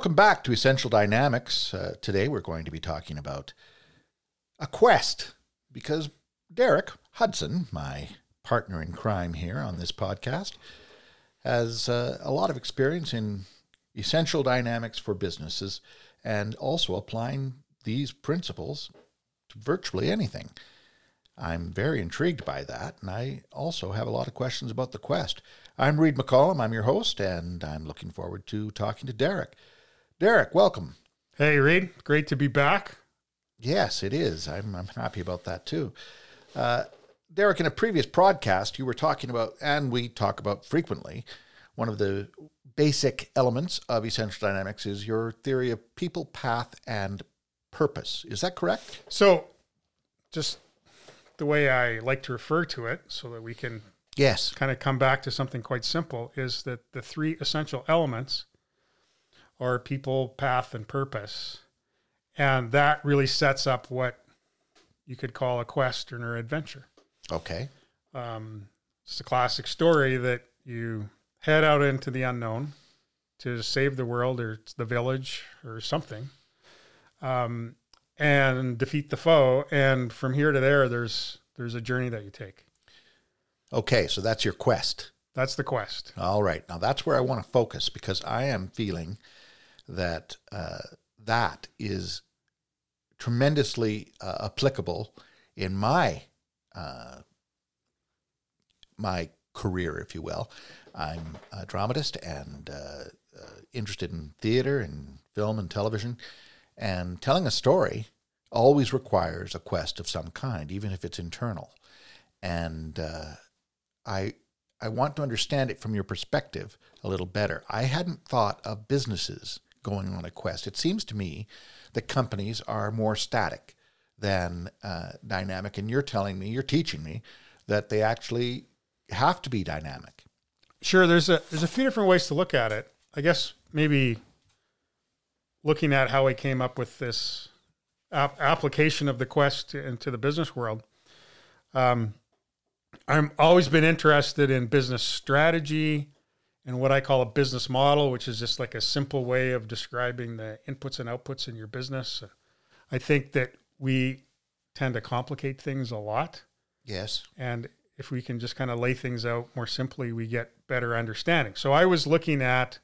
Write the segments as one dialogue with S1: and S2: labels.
S1: Welcome back to Essential Dynamics. Uh, today we're going to be talking about a quest because Derek Hudson, my partner in crime here on this podcast, has uh, a lot of experience in essential dynamics for businesses and also applying these principles to virtually anything. I'm very intrigued by that, and I also have a lot of questions about the quest. I'm Reed McCollum, I'm your host, and I'm looking forward to talking to Derek. Derek, welcome.
S2: Hey, Reed, great to be back.
S1: Yes, it is. I'm, I'm happy about that too. Uh, Derek, in a previous podcast, you were talking about, and we talk about frequently, one of the basic elements of essential dynamics is your theory of people, path, and purpose. Is that correct?
S2: So, just the way I like to refer to it, so that we can
S1: Yes.
S2: kind of come back to something quite simple, is that the three essential elements are people, path, and purpose. And that really sets up what you could call a quest or an adventure.
S1: Okay.
S2: Um, it's a classic story that you head out into the unknown to save the world or the village or something, um, and defeat the foe. And from here to there, there's there's a journey that you take.
S1: Okay. So that's your quest.
S2: That's the quest.
S1: All right. Now that's where I want to focus because I am feeling that uh, that is tremendously uh, applicable in my uh, my career, if you will. I'm a dramatist and uh, uh, interested in theater and film and television, and telling a story always requires a quest of some kind, even if it's internal. And uh, I I want to understand it from your perspective a little better. I hadn't thought of businesses going on a quest. It seems to me that companies are more static than uh, dynamic, and you're telling me, you're teaching me that they actually have to be dynamic.
S2: Sure, there's a there's a few different ways to look at it. I guess maybe looking at how we came up with this ap- application of the quest into the business world. Um, I'm always been interested in business strategy and what I call a business model, which is just like a simple way of describing the inputs and outputs in your business. I think that we tend to complicate things a lot.
S1: Yes.
S2: And if we can just kind of lay things out more simply, we get better understanding. So I was looking at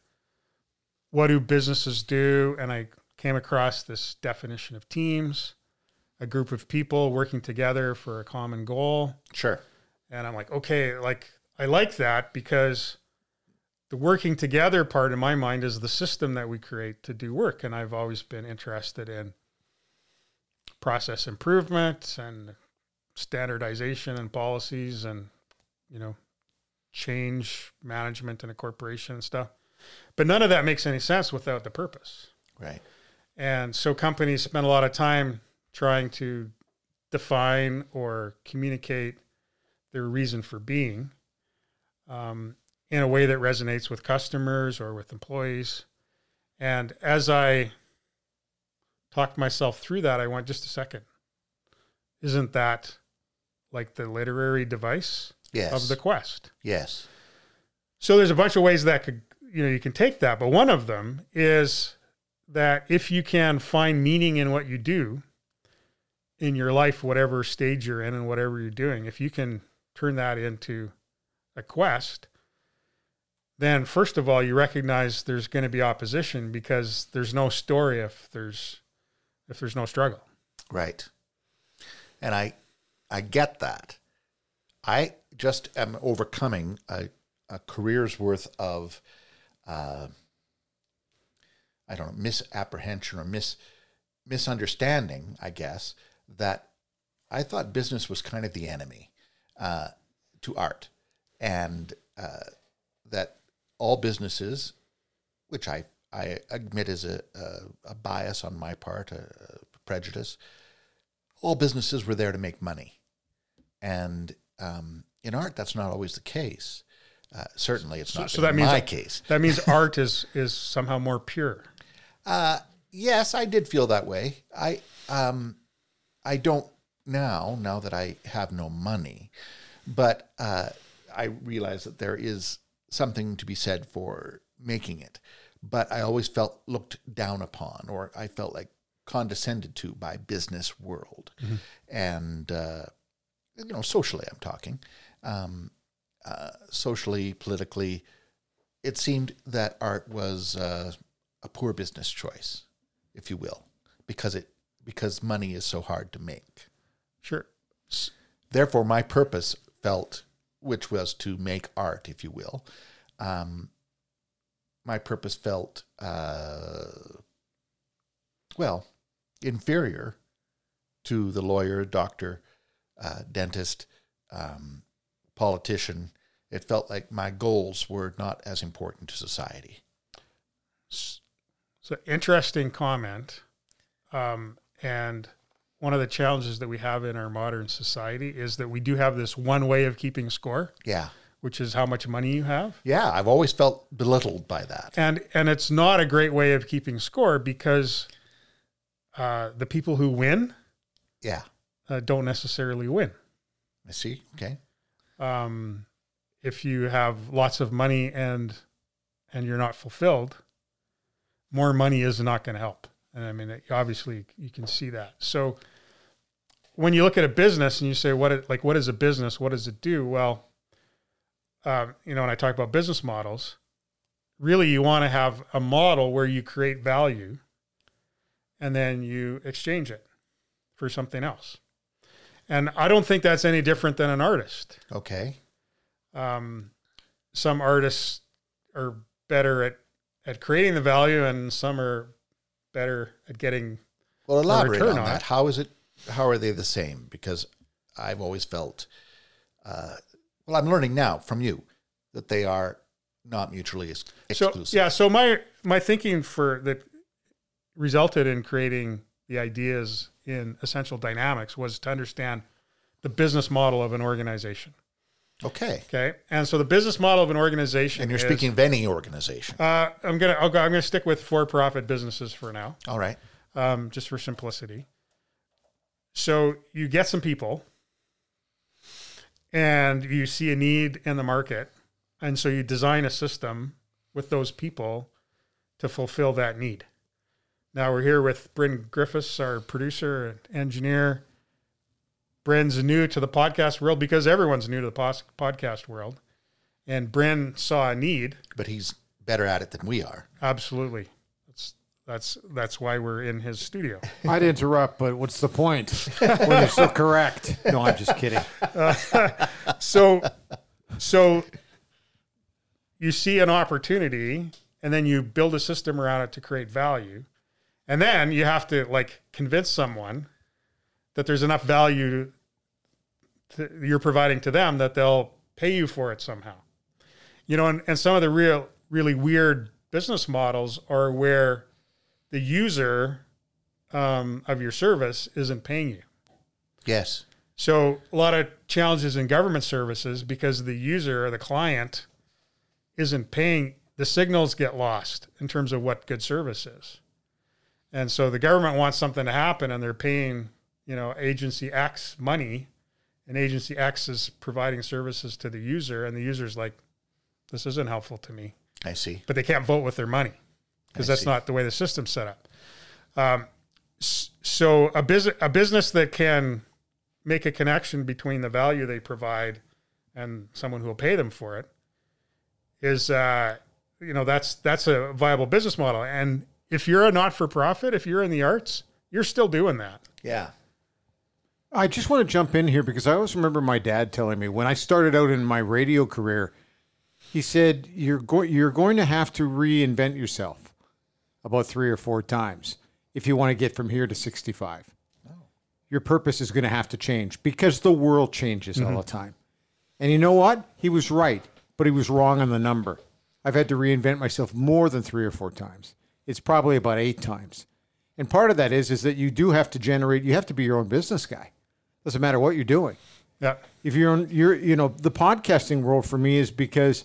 S2: what do businesses do, and I came across this definition of teams, a group of people working together for a common goal.
S1: Sure.
S2: And I'm like, okay, like I like that because the working together part in my mind is the system that we create to do work. And I've always been interested in process improvement and standardization and policies and, you know, change management in a corporation and stuff. But none of that makes any sense without the purpose.
S1: Right.
S2: And so companies spend a lot of time trying to define or communicate their reason for being um, in a way that resonates with customers or with employees. And as I talked myself through that, I went, just a second. Isn't that like the literary device
S1: Yes.
S2: of the quest?
S1: yes.
S2: So there's a bunch of ways that could you know you can take that, but one of them is that if you can find meaning in what you do in your life, whatever stage you're in and whatever you're doing, if you can turn that into a quest, then first of all, you recognize there's going to be opposition because there's no story if there's if there's no struggle.
S1: Right. And I I get that. I just am overcoming a, a career's worth of uh, I don't know, misapprehension or mis misunderstanding, I guess, that I thought business was kind of the enemy uh, to art. And uh, that all businesses, which I, I admit is a, a, a bias on my part, a, a prejudice, all businesses were there to make money. And um, in art, that's not always the case. Uh, certainly, it's not
S2: so that
S1: in
S2: means
S1: my
S2: that-
S1: case.
S2: That means art is is somehow more pure.
S1: Uh, yes, I did feel that way. I um, I don't now. Now that I have no money, but uh, I realize that there is something to be said for making it. but I always felt looked down upon, or I felt like condescended to by business world, and uh, you know, socially, I'm talking, um, uh, socially, politically, it seemed that art was uh, a poor business choice, if you will, because it because money is so hard to make.
S2: Sure.
S1: Therefore, my purpose felt, which was to make art, if you will, um, my purpose felt, uh, well, inferior to the lawyer, doctor, uh, dentist, um, politician. It felt like my goals were not as important to society.
S2: So interesting comment. Um, and one of the challenges that we have in our modern society is that we do have this one way of keeping score,
S1: Yeah.
S2: which is how much money you have.
S1: Yeah, I've always felt belittled by that.
S2: And and it's not a great way of keeping score because uh, the people who win
S1: Yeah.
S2: uh, don't necessarily win.
S1: I see. Okay.
S2: Um, if you have lots of money and and you're not fulfilled, more money is not going to help. And I mean, obviously, you can see that. So when you look at a business and you say, "What it, like? What is a business? What does it do?" Well, um, you know, when I talk about business models, really, you want to have a model where you create value, and then you exchange it for something else. And I don't think that's any different than an artist
S1: Okay.
S2: um, some artists are better at at creating the value and some are better at getting
S1: Well, elaborate
S2: return
S1: on
S2: on
S1: that.
S2: it.
S1: How is it? How are they the same? Because I've always felt. Uh, well, I'm learning now from you that they are not mutually ex-
S2: so
S1: exclusive.
S2: yeah so my my thinking for that resulted in creating the ideas in essential dynamics was to understand the business model of an organization
S1: Okay.
S2: okay and so the business model of an organization
S1: And you're
S2: is-
S1: speaking of any organization.
S2: uh, i'm gonna I'll go, i'm gonna stick with for-profit businesses for now
S1: All right.
S2: um, just for simplicity. So you get some people and you see a need in the market. And so you design a system with those people to fulfill that need. Now we're here with Bryn Griffiths, our producer and engineer. Bryn's new to the podcast world because everyone's new to the pos- podcast world. And Bryn saw a need.
S1: But he's better at it than we are.
S2: Absolutely. That's that's that's why we're in his studio.
S3: I'd interrupt, but what's the point when you're so correct? No, I'm just kidding.
S2: so so you see an opportunity and then you build a system around it to create value and then you have to like convince someone that there's enough value to, you're providing to them that they'll pay you for it somehow you know and, and some of the real really weird business models are where the user um, of your service isn't paying you
S1: Yes.
S2: so a lot of challenges in government services because the user or the client isn't paying. The signals get lost in terms of what good service is, and so the government wants something to happen, and they're paying you know agency X money, and agency X is providing services to the user, and the user's like, this isn't helpful to me
S1: I see.
S2: but they can't vote with their money because that's
S1: see.
S2: not the way the system's set up. Um, so a business a business that can make a connection between the value they provide and someone who will pay them for it is uh, you know that's that's a viable business model. And if you're a not for profit, if you're in the arts, you're still doing that.
S1: Yeah.
S3: I just want to jump in here because I always remember my dad telling me when I started out in my radio career, he said you're going you're going to have to reinvent yourself about three or four times if you want to get from here to 65. Your purpose is going to have to change because the world changes all the mm-hmm. time. And you know what? He was right, but he was wrong on the number. I've had to reinvent myself more than three or four times. It's probably about eight times. And part of that is is that you do have to generate. You have to be your own business guy. Doesn't matter what you're doing.
S2: Yeah.
S3: If you're on, you're you know the podcasting world for me is because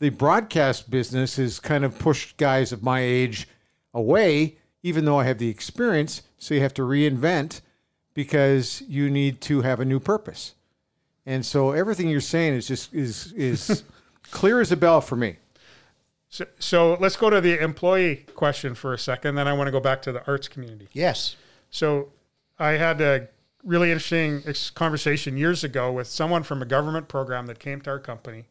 S3: the broadcast business has kind of pushed guys of my age away, even though I have the experience. So you have to reinvent because you need to have a new purpose. And so everything you're saying is just is is clear as a bell for me.
S2: So, so let's go to the employee question for a second. Then I want to go back to the arts community.
S1: Yes.
S2: So I had a really interesting ex- conversation years ago with someone from a government program that came to our company.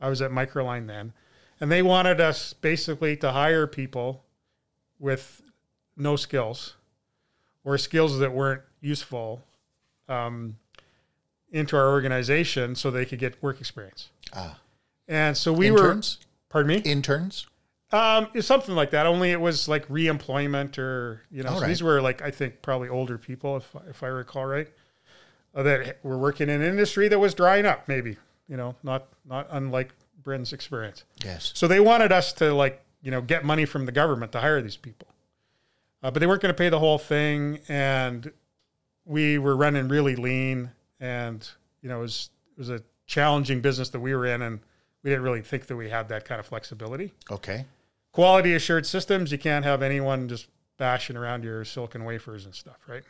S2: I was at Micralyne then, and they wanted us basically to hire people with no skills or skills that weren't useful um, into our organization so they could get work experience.
S1: Ah.
S2: And so we
S1: Interns?
S2: were, pardon me?
S1: Interns?
S2: Um, it's something like that. Only it was like re-employment, or you know, so
S1: right.
S2: these were like I think probably older people, if if I recall right, uh, that were working in an industry that was drying up. Maybe you know, not not unlike Bryn's experience.
S1: Yes.
S2: So they wanted us to like you know get money from the government to hire these people, uh, but they weren't going to pay the whole thing, and we were running really lean, and you know it was it was a challenging business that we were in, and we didn't really think that we had that kind of flexibility
S1: Okay.
S2: Quality assured systems, you can't have anyone just bashing around your silicon wafers and stuff, right?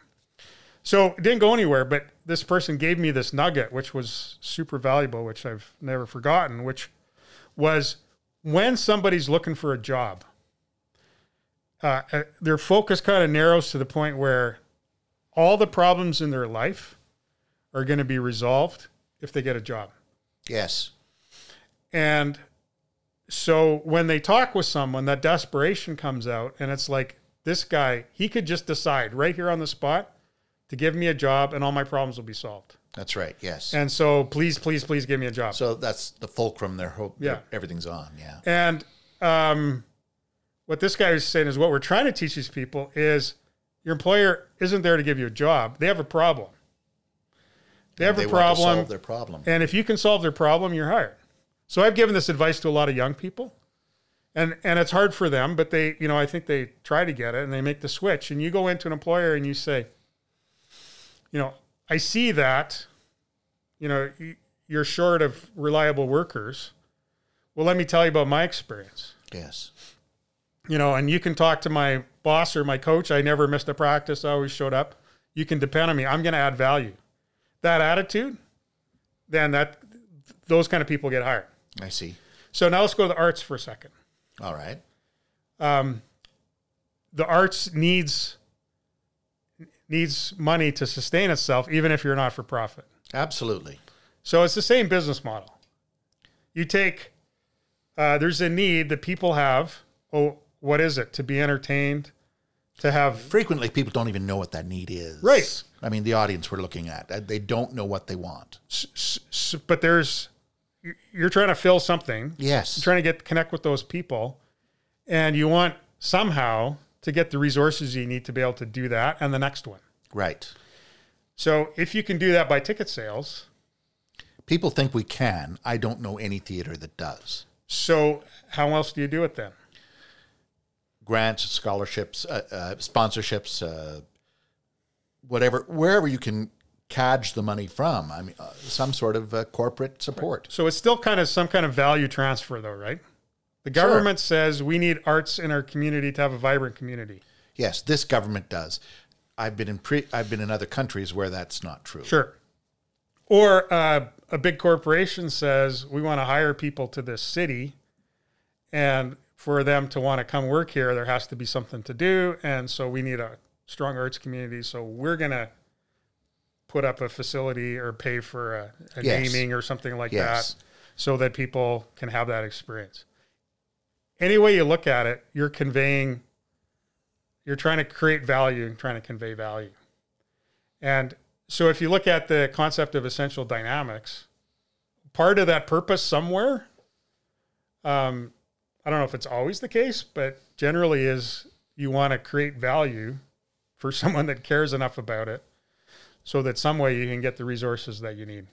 S2: So it didn't go anywhere, but this person gave me this nugget, which was super valuable, which I've never forgotten, which was when somebody's looking for a job, uh, uh, their focus kind of narrows to the point where all the problems in their life are going to be resolved if they get a job.
S1: Yes.
S2: And so when they talk with someone, that desperation comes out, and it's like this guy, he could just decide right here on the spot to give me a job, and all my problems will be solved.
S1: That's right. Yes.
S2: And so please, please, please give me a job.
S1: so that's the fulcrum. Their hope.
S2: Yeah.
S1: Everything's on. Yeah.
S2: And um, what this guy is saying is what we're trying to teach these people is your employer isn't there to give you a job; they have a problem. They have
S1: they
S2: a
S1: want to
S2: problem.
S1: solve their problem.
S2: And if you can solve their problem, you're hired. So I've given this advice to a lot of young people. And and it's hard for them, but they, you know, I think they try to get it and they make the switch. And you go into an employer and you say, you know, I see that, you know, you're short of reliable workers. Well, let me tell you about my experience.
S1: yes.
S2: You know, and you can talk to my boss or my coach. I never missed a practice. I always showed up. You can depend on me. I'm going to add value. That attitude, then that those kind of people get hired.
S1: I see.
S2: So now let's go to the arts for a second.
S1: All right.
S2: Um, the arts needs needs money to sustain itself, even if you're not for profit.
S1: Absolutely.
S2: So it's the same business model. You take uh, there's a need that people have. Oh, what is it? To be entertained, to have
S1: Frequently, people don't even know what that need is.
S2: Right.
S1: I mean, the audience we're looking at, uh, they don't know what they want.
S2: s- s- s- but there's you're trying to fill something.
S1: Yes.
S2: You're trying to get connect with those people, and you want somehow to get the resources you need to be able to do that and the next one.
S1: Right.
S2: So if you can do that by ticket sales,
S1: People think we can. I don't know any theater that does.
S2: so how else do you do it then?
S1: Grants, scholarships, uh, uh, sponsorships, uh, whatever, wherever you can cadge the money from. I mean, uh, some sort of uh, corporate support.
S2: So it's still kind of some kind of value transfer, though, right? The government says we need arts in our community to have a vibrant community.
S1: Yes, this government does. I've been in pre. I've been in other countries where that's not true.
S2: Sure. Or uh, a big corporation says we want to hire people to this city, and for them to want to come work here, there has to be something to do, and so we need a strong arts community. So we're gonna put up a facility or pay for a, a
S1: Yes.
S2: naming or something like
S1: Yes.
S2: that, so that people can have that experience. Any way you look at it, you're conveying. You're trying to create value and trying to convey value. And so if you look at the concept of essential dynamics, part of that purpose somewhere, um, I don't know if it's always the case, but generally is you want to create value for someone that cares enough about it so that some way you can get the resources that you need.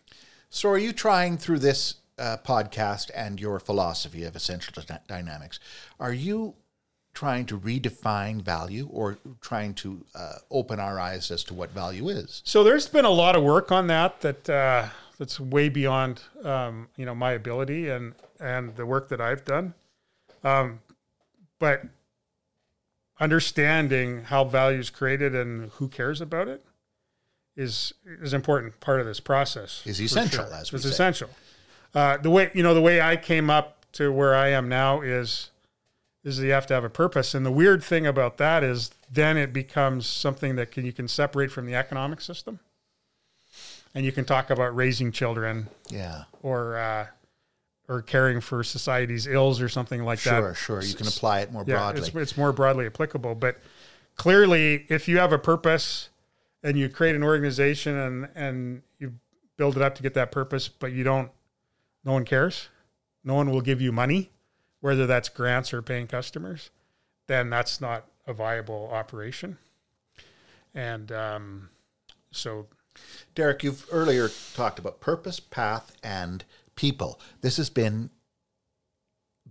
S1: So, are you trying through this uh, podcast and your philosophy of essential dy- dynamics? Are you trying to redefine value, or trying to uh, open our eyes as to what value is?
S2: So there's been a lot of work on that that uh, that's way beyond um, you know my ability and and the work that I've done. Um, but understanding how value is created and who cares about it is is an important part of this process.
S1: Is essential, as we
S2: it's
S1: say.
S2: essential. Uh, the way you know the way I came up to where I am now is is that you have to have a purpose. And the weird thing about that is then it becomes something that can, you can separate from the economic system. And you can talk about raising children
S1: Yeah.
S2: or uh, or caring for society's ills or something like that.
S1: Sure, sure. You can apply it more
S2: Yeah,
S1: broadly.
S2: it's, it's more broadly applicable. But clearly, if you have a purpose and you create an organization and and you build it up to get that purpose, but you don't, no one cares, no one will give you money, whether that's grants or paying customers, then that's not a viable operation. And um, so,
S1: Derek, you've earlier talked about purpose, path, and people. This has been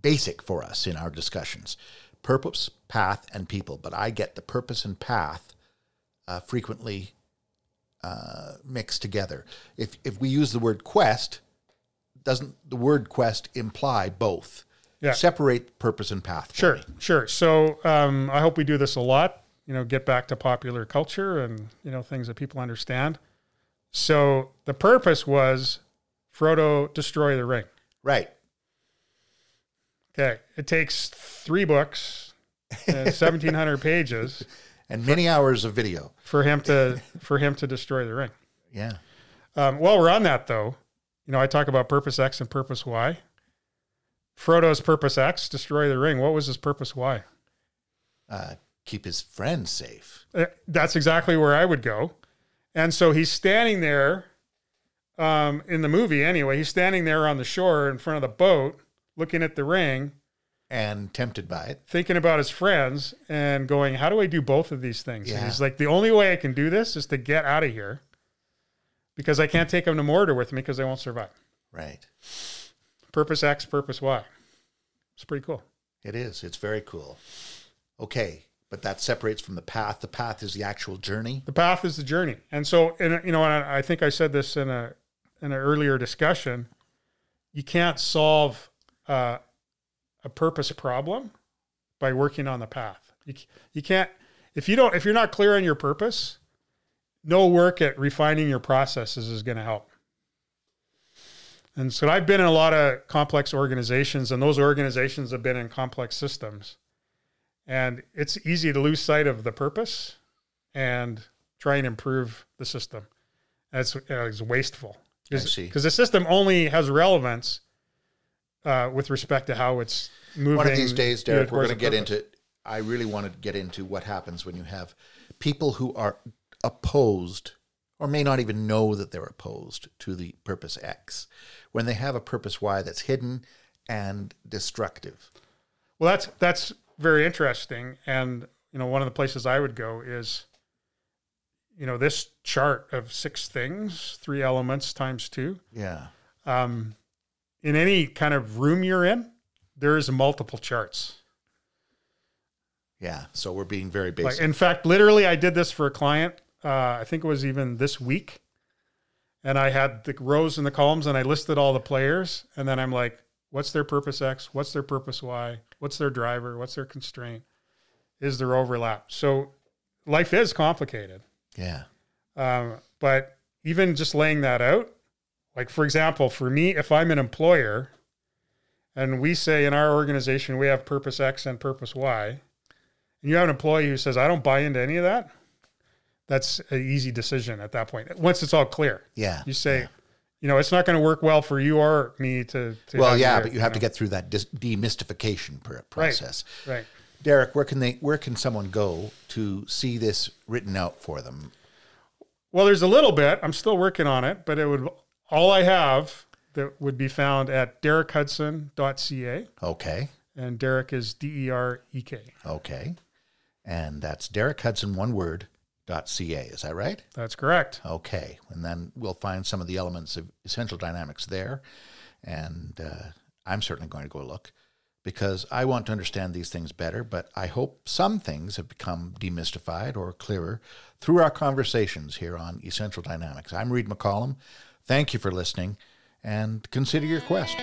S1: basic for us in our discussions purpose, path, and people. But I get the purpose and path uh, frequently uh, mixed together. If, if we use the word quest, doesn't the word quest imply both?
S2: Yeah.
S1: Separate purpose and path.
S2: Sure,
S1: me.
S2: sure. So um, I hope we do this a lot. You know, get back to popular culture and you know things that people understand. So the purpose was Frodo destroy the ring.
S1: Right.
S2: Okay, it takes three books, and seventeen hundred pages
S1: And many hours of video.
S2: for him to for him to destroy the ring.
S1: Yeah.
S2: Um, while we're on that, though, you know, I talk about purpose X and purpose Y. Frodo's purpose X, destroy the ring. What was his purpose Y?
S1: Uh, keep his friends safe.
S2: Uh, That's exactly where I would go. And so he's standing there um, in the movie anyway. He's standing there on the shore in front of the boat, looking at the ring,
S1: And tempted by it.
S2: thinking about his friends, and going, How do I do both of these things? And he's like, The only way I can do this is to get out of here because I can't take them to Mordor with me because they won't survive.
S1: Right.
S2: Purpose X, purpose Y. It's pretty cool.
S1: It is. It's very cool. Okay, but that separates from the path. The path is the actual journey.
S2: The path is the journey. And so, and you know, and I I think I said this in a in an earlier discussion. You can't solve uh, a purpose problem by working on the path. You you can't if you don't if you're not clear on your purpose. No work at refining your processes is going to help. And so I've been in a lot of complex organizations, and those organizations have been in complex systems. And it's easy to lose sight of the purpose and try and improve the system. That's uh, it's wasteful. Because the system only has relevance uh, with respect to how it's moving.
S1: One of these days,
S2: you know,
S1: Derek, we're going to get
S2: purpose.
S1: into. I really want to get into what happens when you have people who are opposed or may not even know that they're opposed to the purpose X when they have a purpose Y that's hidden and destructive.
S2: Well, that's that's very interesting, and you know, one of the places I would go is, you know, this chart of six things, three elements times two.
S1: Yeah.
S2: Um, in any kind of room you're in, there is multiple charts.
S1: Yeah. So we're being very
S2: Like,
S1: basic.
S2: in fact, literally, I did this for a client. Uh, I think it was even this week, and I had the rows and the columns, and I listed all the players, and then I'm like, what's their purpose X? What's their purpose Y? What's their driver? What's their constraint? Is there overlap? So life is complicated,
S1: yeah.
S2: um, but even just laying that out, like for example, for me, if I'm an employer, and we say in our organization we have purpose X and purpose Y, and you have an employee who says, I don't buy into any of that, that's an easy decision at that point. Once it's all clear,
S1: Yeah.
S2: you say, you know, it's not going to work well for you or me to. to
S1: Well, yeah, but you have to
S2: know.
S1: get through that dis- demystification pr- process.
S2: right.
S1: Derek, where can they? Where can someone go to see this written out for them?
S2: Well, there's a little bit. I'm still working on it, but it would all I have that would be found at derekhudson.ca,
S1: Okay,
S2: and Derek is D E R E K.
S1: okay, and that's Derek Hudson one word ca. Is that right?
S2: That's correct.
S1: Okay, and then we'll find some of the elements of essential dynamics there, and uh, I'm certainly going to go look because I want to understand these things better. But I hope some things have become demystified or clearer through our conversations here on Essential Dynamics. I'm Reed McCollum. Thank you for listening and consider your quest.